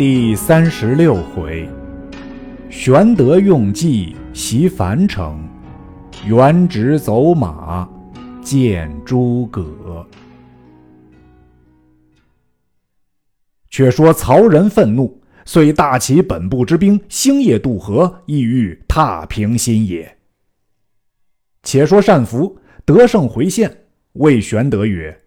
第三十六回，玄德用计袭樊城，元直走马见诸葛。却说曹仁愤怒，遂大起本部之兵，星夜渡河，意欲踏平新野。且说单福得胜回县，谓玄德曰：“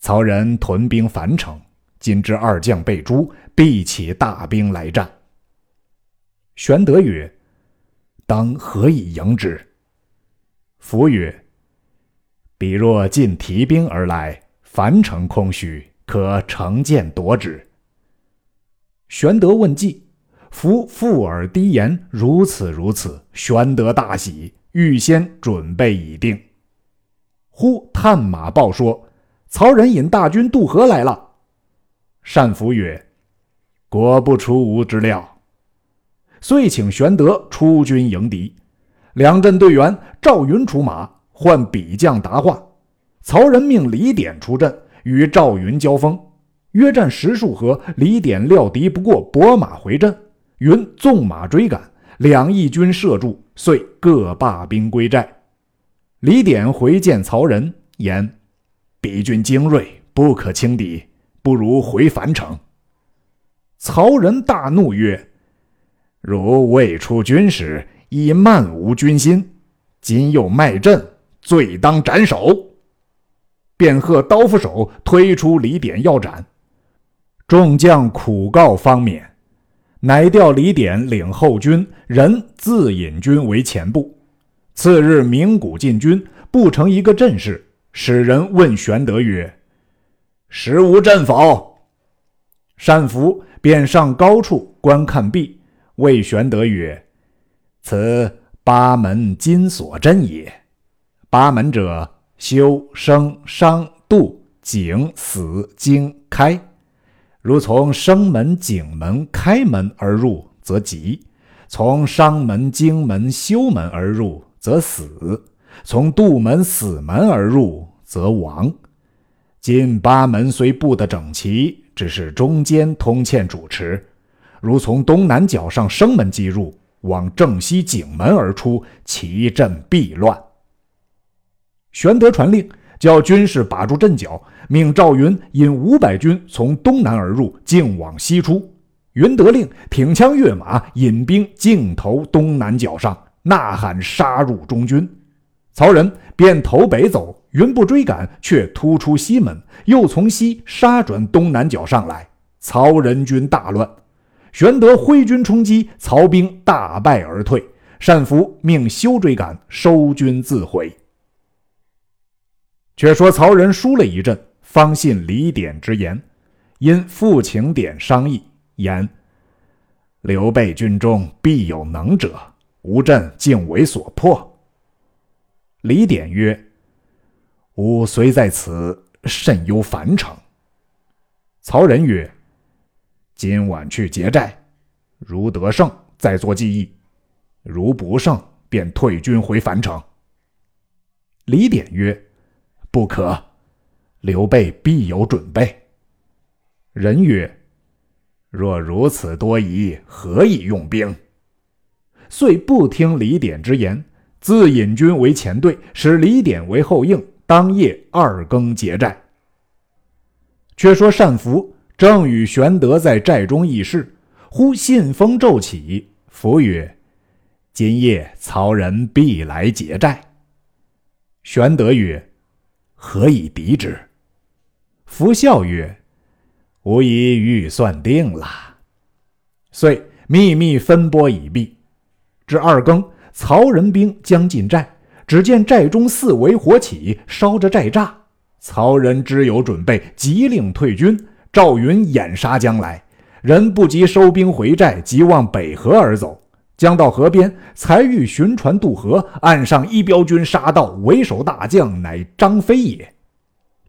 曹仁屯兵樊城。”今之二将被诛，必起大兵来战。玄德曰：“当何以迎之？”福曰：“彼若尽提兵而来，樊城空虚，可乘舰夺之。”玄德问计，夫附耳低言：“如此如此。”玄德大喜，预先准备已定。忽探马报说：“曹仁引大军渡河来了。”单福曰：“果不出吾之料。”遂请玄德出军迎敌。两阵队员，赵云出马，唤比将答话。曹仁命李典出阵，与赵云交锋。约战十数合，李典料敌不过，拨马回阵。云纵马追赶，两翼军射住，遂各罢兵归寨。李典回见曹仁，言：“彼军精锐，不可轻敌。”不如回樊城。曹仁大怒曰：“汝未出军时，已漫无军心，今又卖阵，罪当斩首。”便喝刀斧手推出李典要斩。众将苦告方免，乃调李典领后军，人自引军为前部。次日鸣鼓进军，布成一个阵势，使人问玄德曰：实无阵否？单福便上高处观看毕，谓玄德曰：“此八门金锁阵也。八门者，修生伤度景死经开。如从生门、景门、开门而入，则吉；从伤门、经门、休门而入，则死；从杜门、死门而入，则亡。”今八门虽布得整齐，只是中间通欠主持。如从东南角上生门击入，往正西景门而出，其阵必乱。玄德传令，叫军士把住阵脚，命赵云引五百军从东南而入，径往西出。云得令，挺枪跃马，引兵径投东南角上，呐喊杀入中军。曹仁便投北走。云不追赶，却突出西门，又从西杀转东南角上来。曹仁军大乱，玄德挥军冲击，曹兵大败而退。单福命休追赶，收军自回。却说曹仁输了一阵，方信李典之言，因复请典商议，言：刘备军中必有能者，吾阵竟为所破。李典曰。吾虽在此，甚忧樊城。曹仁曰：“今晚去劫寨，如得胜，再做计议；如不胜，便退军回樊城。”李典曰：“不可，刘备必有准备。”人曰：“若如此多疑，何以用兵？”遂不听李典之言，自引军为前队，使李典为后应。当夜二更劫寨。却说单福正与玄德在寨中议事，忽信风骤起，福曰：“今夜曹仁必来劫寨。”玄德曰：“何以敌之？”福笑曰：“吾已预算定了。”遂秘密分拨已毕。至二更，曹仁兵将进寨。只见寨中四围火起，烧着寨栅。曹仁知有准备，急令退军。赵云掩杀将来，人不及收兵回寨，即往北河而走。将到河边，才欲寻船渡河，岸上一彪军杀到，为首大将乃张飞也。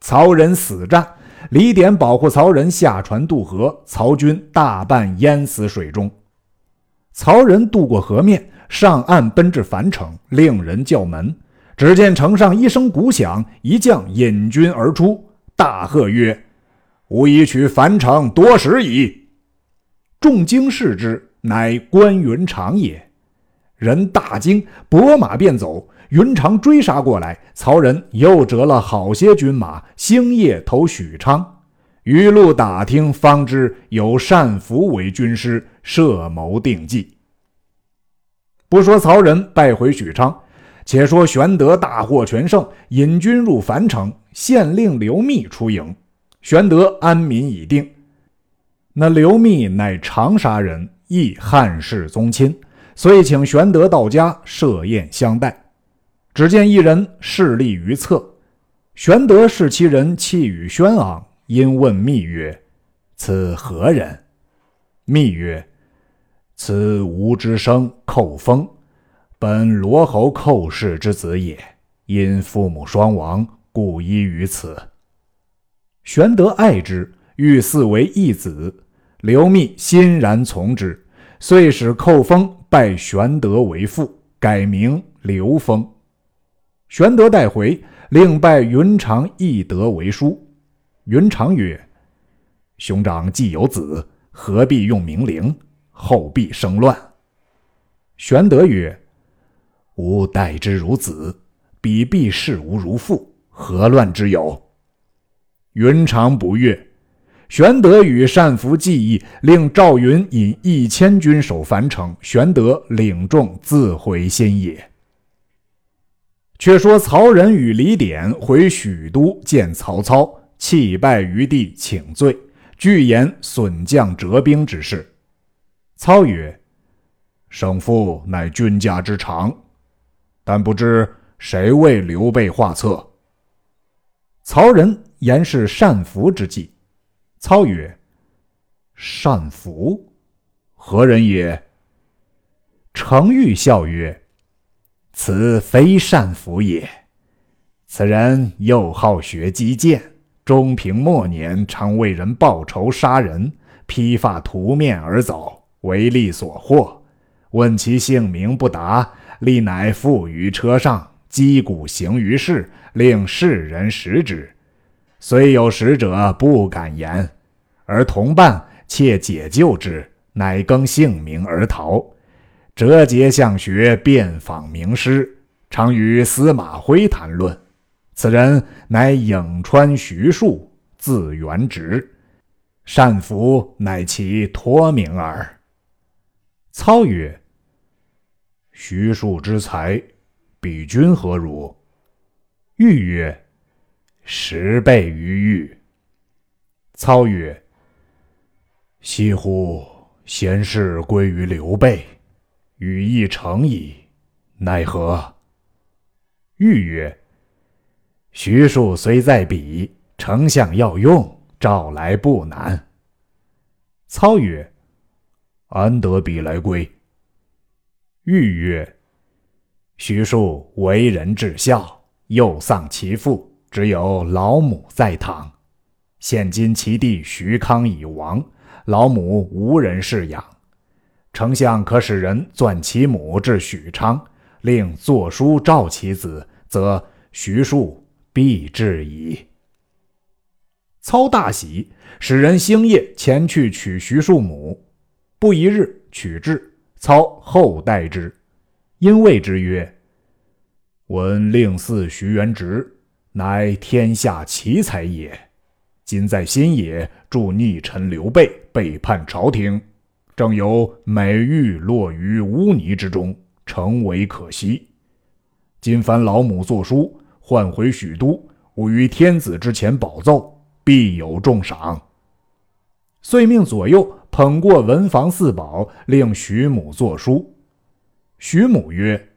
曹仁死战，李典保护曹仁下船渡河，曹军大半淹死水中。曹仁渡过河面。上岸奔至樊城，令人叫门。只见城上一声鼓响，一将引军而出，大喝曰：“吾已取樊城多时矣！”众惊视之，乃关云长也。人大惊，拨马便走。云长追杀过来，曹仁又折了好些军马，星夜投许昌。余路打听，方知有单福为军师，设谋定计。不说曹仁败回许昌，且说玄德大获全胜，引军入樊城，县令刘密出营。玄德安民已定。那刘密乃长沙人，亦汉室宗亲，遂请玄德到家设宴相待。只见一人势立于侧，玄德视其人气宇轩昂，因问密曰：“此何人？”密曰：“此吴之生寇封，本罗侯寇氏之子也。因父母双亡，故依于此。”玄德爱之，欲嗣为义子。刘密欣然从之，遂使寇封拜玄德为父，改名刘封。玄德带回，另拜云长、义德为叔。云长曰：“兄长既有子，何必用名灵？后必生乱。”玄德曰：“吾待之如子，彼必视吾如父，何乱之有？”云长不悦。玄德与单福计议，令赵云引一千军守樊城，玄德领众自回新野。却说曹仁与李典回许都见曹操，泣拜于地，请罪，具言损将折兵之事。操曰：“胜负乃君家之常，但不知谁为刘备画策。”曹仁言是善福之计。操曰：“善福何人也？”程昱笑曰。此非善福也。此人又好学击剑，中平末年常为人报仇杀人，披发涂面而走，为利所获。问其姓名不答，立乃附于车上，击鼓行于市，令世人识之。虽有使者不敢言，而同伴窃解救之，乃更姓名而逃。折节向学，遍访名师，常与司马徽谈论。此人乃颍川徐庶，字元直，善福乃其托名耳。操曰：“徐庶之才，比君何如？”欲曰：“十倍于玉。”操曰：“惜乎！贤士归于刘备。”羽翼成矣，奈何？欲曰：“徐庶虽在彼，丞相要用，召来不难。”操曰：“安得彼来归？”欲曰：“徐庶为人至孝，又丧其父，只有老母在堂。现今其弟徐康已亡，老母无人侍养。”丞相可使人钻其母至许昌，令作书召其子，则徐庶必至矣。操大喜，使人星夜前去取徐庶母。不一日，取之，操后待之，因谓之曰：“闻令嗣徐元直，乃天下奇才也。今在新野助逆臣刘备，背叛朝廷。”正有美玉落于污泥之中，诚为可惜。今凡老母作书，唤回许都，吾于天子之前保奏，必有重赏。遂命左右捧过文房四宝，令徐母作书。徐母曰：“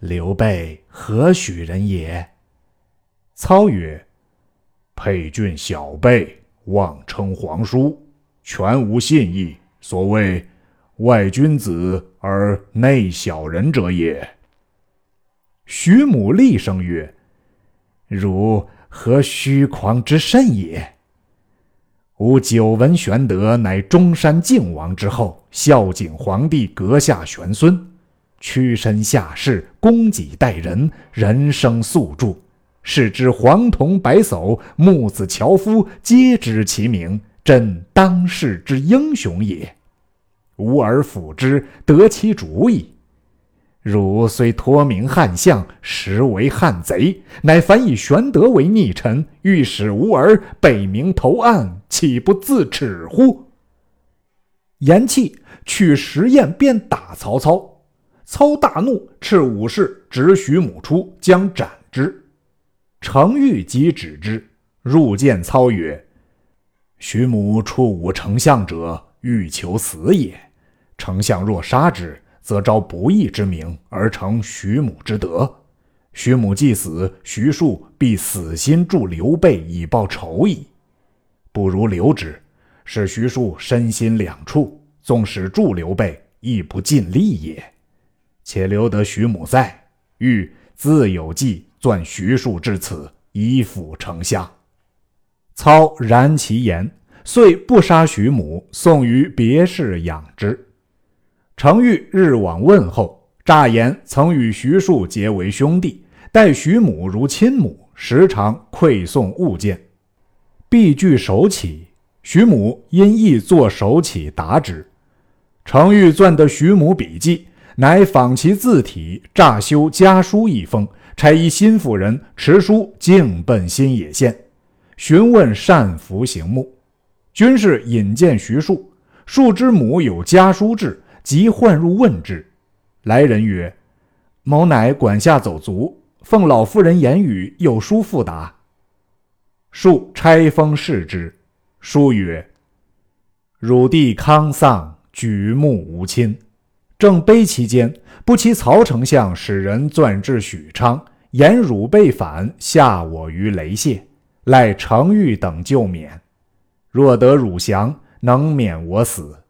刘备何许人也？”操曰：“沛郡小辈，妄称皇叔，全无信义。”所谓外君子而内小人者也。徐母厉声曰：“汝何虚狂之甚也？吾久闻玄德乃中山靖王之后，孝景皇帝阁下玄孙，屈身下士，供给待人，人生素著，是之黄铜白叟、木子樵夫，皆知其名。”朕当世之英雄也。吾儿辅之，得其主矣。汝虽托名汉相，实为汉贼，乃反以玄德为逆臣，欲使吾儿北冥投暗，岂不自耻乎？”言讫，去石砚便打曹操。操大怒，斥武士执徐母出，将斩之。程昱即止之，入见操曰：“徐母出武丞相者，欲求死也。丞相若杀之，则招不义之名，而成徐母之德。徐母既死，徐庶必死心助刘备以报仇矣。不如留之，使徐庶身心两处，纵使助刘备，亦不尽力也。”且留得徐母在，欲自有计钻徐庶至此，以辅丞相。操然其言，遂不杀徐母，送于别室养之。程昱日往问候，诈言曾与徐庶结为兄弟，待徐母如亲母，时常馈送物件。必具手起，徐母因意作手起答之。程昱钻得徐母笔记。乃仿其字体，诈修家书一封，差一新妇人持书径奔新野县，询问单福行目。军士引荐徐庶，庶之母有家书至，即唤入问之。来人曰：“某乃管下走卒，奉老夫人言语，有书复答。”庶拆封视之，书曰：“汝弟康丧，举目无亲。”正悲其间，不期曹丞相使人钻至许昌，言汝被反，下我于雷泄，赖程昱等救免。若得汝降，能免我死。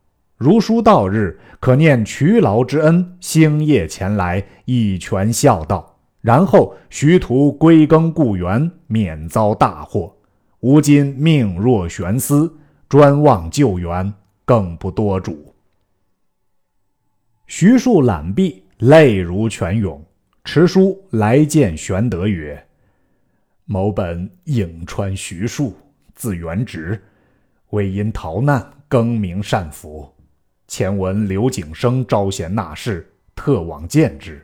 如书到日，可念渠劳之恩，星夜前来，以全孝道。然后徐图归耕故园，免遭大祸。吾今命若悬丝，专望救援，更不多主。徐庶览毕，泪如泉涌，持书来见玄德曰：“某本颍川徐庶，字元直，为因逃难，更名善福。前闻刘景升招贤纳士，特往见之，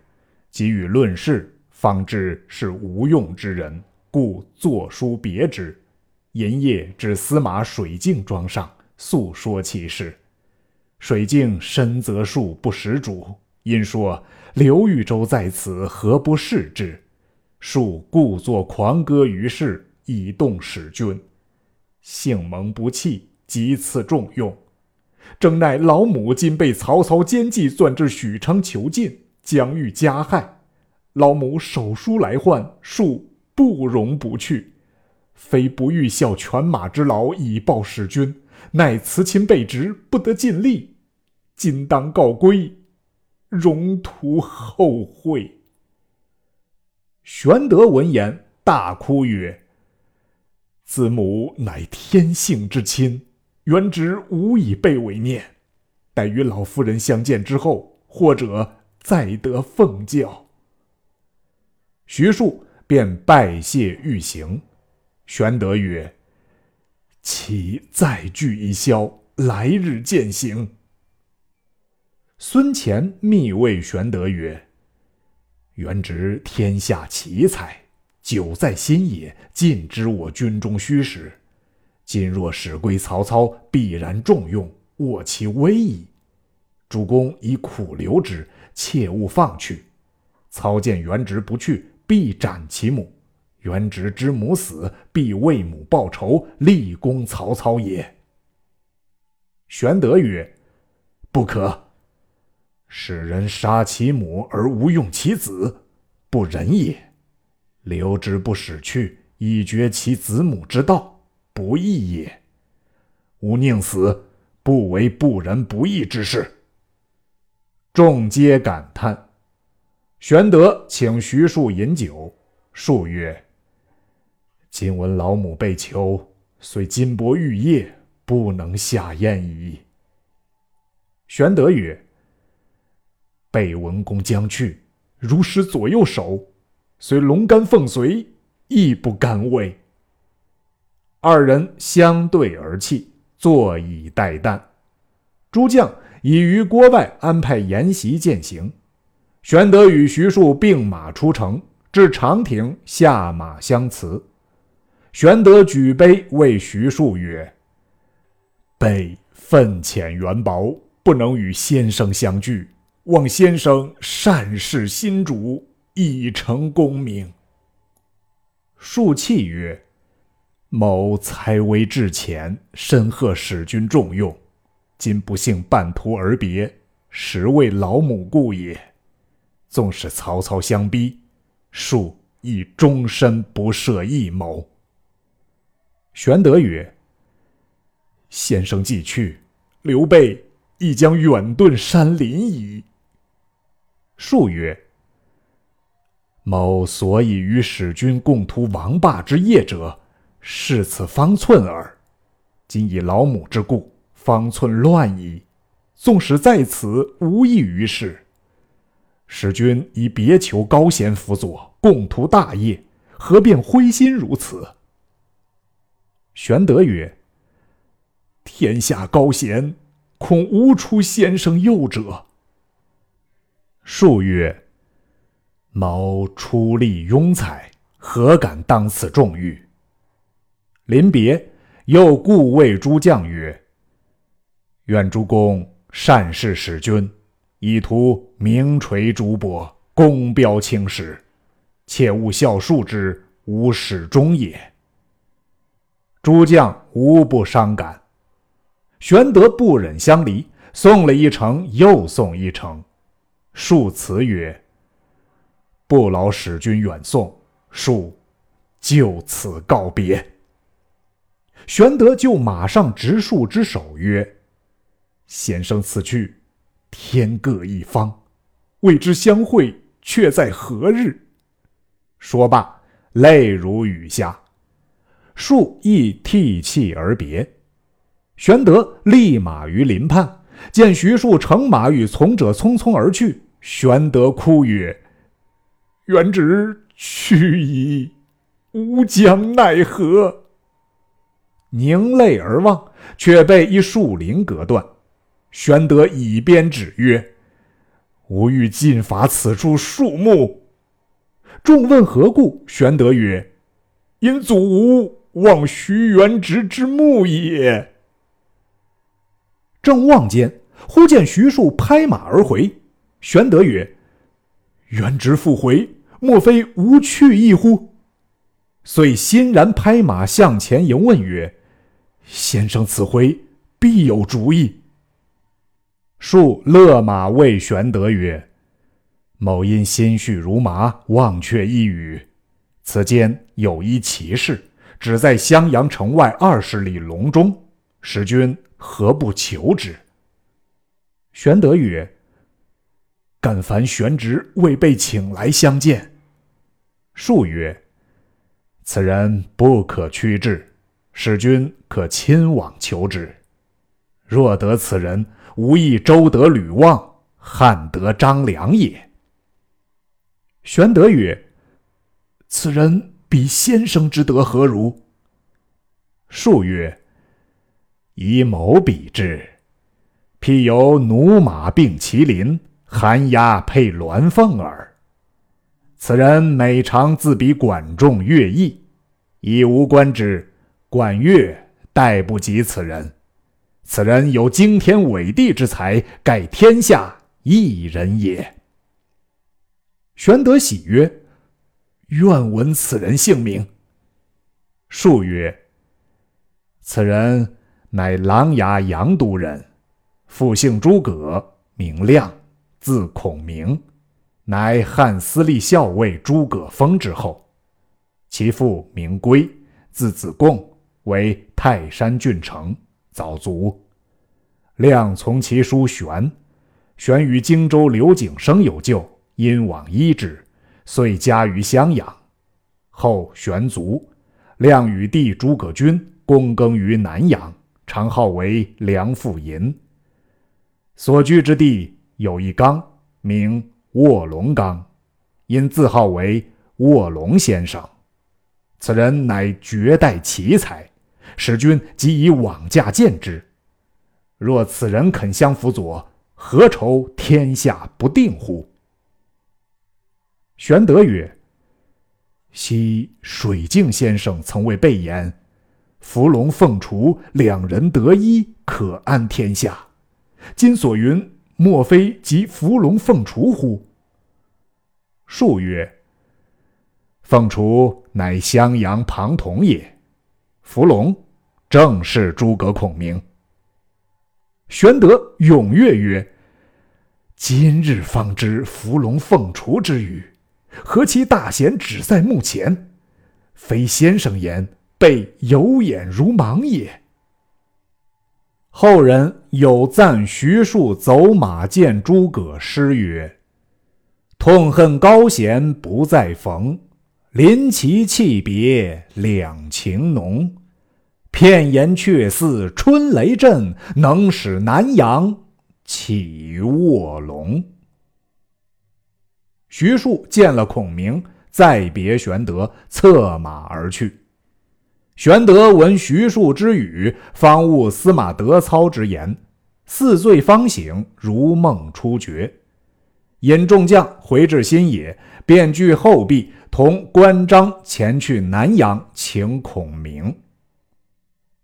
即与论事，方知是无用之人，故作书别之。寅夜至司马水镜庄上，诉说其事。”水镜深责术不识主，因说刘豫州在此，何不视之？术故作狂歌于世，以动使君。幸蒙不弃，即赐重用。正奈老母今被曹操奸计钻至许昌囚禁，将欲加害。老母手书来唤，恕不容不去。非不欲效犬马之劳以报使君。乃辞亲被职，不得尽力，今当告归，荣徒后悔。玄德闻言，大哭曰：“子母乃天性之亲，原直无以备为念。待与老夫人相见之后，或者再得奉教。”徐庶便拜谢欲行。玄德曰：其再聚一宵，来日见行。孙乾密谓玄德曰：“元直天下奇才，久在新野，尽知我军中虚实。今若使归曹操，必然重用，握其威矣。主公以苦留之，切勿放去。操见元直不去，必斩其母。”元直之母死，必为母报仇，立功曹操也。玄德曰：“不可。使人杀其母而无用其子，不仁也。留之不使去，以绝其子母之道，不义也。吾宁死，不为不仁不义之事。”众皆感叹。玄德请徐庶饮酒，庶曰。今闻老母被囚，虽金帛玉液，不能下咽矣。玄德曰：“备文公将去，如失左右手，虽龙肝凤髓，亦不甘味。”二人相对而泣，坐以待旦。诸将已于郭外安排筵席饯行。玄德与徐庶并马出城，至长亭下马相辞。玄德举杯为徐庶曰：“备愤浅缘薄，不能与先生相聚。望先生善事新主，以成功名。”庶气曰：“某才微志浅，深获使君重用，今不幸半途而别，实为老母故也。”纵使曹操相逼，庶亦终身不设一谋。玄德曰：“先生既去，刘备亦将远遁山林矣。”数曰：“某所以与使君共图王霸之业者，是此方寸耳。今以老母之故，方寸乱矣。纵使在此，无益于事。”使君以别求高贤辅佐，共图大业，何便灰心如此？玄德曰：“天下高贤，恐无出先生右者。”数曰：“某出力庸才，何敢当此重誉？”临别，又故谓诸将曰：“愿诸公善事使君。”以图名垂诸伯，功标青史，切勿效数之无始终也。诸将无不伤感。玄德不忍相离，送了一程，又送一程。庶辞曰：“不劳使君远送，恕就此告别。”玄德就马上执树之手曰：“先生此去。”天各一方，未知相会却在何日？说罢，泪如雨下。树亦涕泣而别。玄德立马于林畔，见徐庶乘马与从者匆匆而去。玄德哭曰：“元直去矣，吾将奈何？”凝泪而望，却被一树林隔断。玄德以鞭指曰：“吾欲尽伐此处树木。”众问何故？玄德曰：“因祖吾望徐元直之墓也。”正望间，忽见徐庶拍马而回。玄德曰：“元直复回，莫非吾去意乎？”遂欣然拍马向前迎问曰：“先生此回必有主意。”树勒马谓玄德曰：“某因心绪如麻，忘却一语。此间有一奇事，只在襄阳城外二十里隆中，使君何不求之？”玄德曰：“敢烦玄直未被请来相见。”数曰：“此人不可屈至，使君可亲往求之。若得此人。”无异周得吕望，汉得张良也。玄德曰：“此人比先生之德何如？”数曰：“以谋比之，譬有驽马并麒麟，寒鸦配鸾凤耳。此人每常自比管仲、乐毅，以吾观之，管乐殆不及此人。”此人有惊天伟地之才，盖天下一人也。玄德喜曰：“愿闻此人姓名。”数曰：“此人乃琅琊阳都人，父姓诸葛，名亮，字孔明，乃汉司隶校尉诸葛丰之后。其父名归，字子贡，为泰山郡丞。”早卒，亮从其叔玄，玄与荆州刘景升有旧，因往医之，遂家于襄阳。后玄卒，亮与弟诸葛均躬耕于南阳，常号为梁父吟。所居之地有一冈，名卧龙冈，因自号为卧龙先生。此人乃绝代奇才。使君即以往驾见之。若此人肯相辅佐，何愁天下不定乎？”玄德曰：“昔水镜先生曾为备言，伏龙凤雏两人得一，可安天下。今所云，莫非即伏龙凤雏乎？”树曰。凤雏乃襄阳庞统也，伏龙正是诸葛孔明。玄德踊跃曰：“今日方知伏龙凤雏之语，何其大贤只在目前？非先生言，备有眼如盲也。”后人有赞徐庶走马见诸葛诗曰：“痛恨高贤不再逢。”临其气别两情浓，片言却似春雷震，能使南阳起卧龙。徐庶见了孔明，再别玄德，策马而去。玄德闻徐庶之语，方悟司马德操之言，似醉方醒，如梦初觉。引众将回至新野，便据后壁。同关张前去南阳请孔明。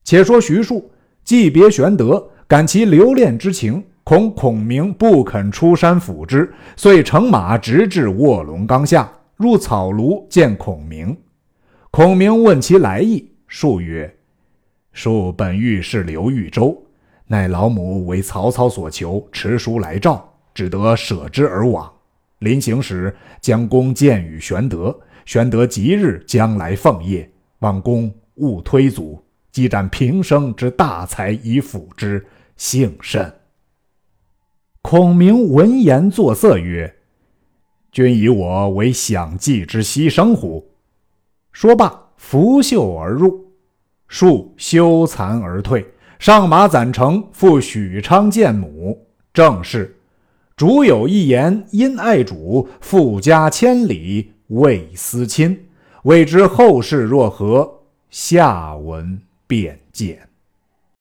且说徐庶既别玄德，感其留恋之情，恐孔明不肯出山辅之，遂乘马直至卧龙冈下，入草庐见孔明。孔明问其来意，庶曰：“庶本欲是刘豫州，奈老母为曹操所求，持书来召，只得舍之而往。”临行时，将弓箭与玄德。玄德即日将来奉业，望公勿推阻，积攒平生之大才以辅之，幸甚。孔明闻言作色曰：“君以我为享祭之牺牲乎？”说罢，拂袖而入。树羞惭而退，上马攒城，赴许昌见母。正是。主有一言，因爱主，富家千里为思亲。未知后事若何？下文便见。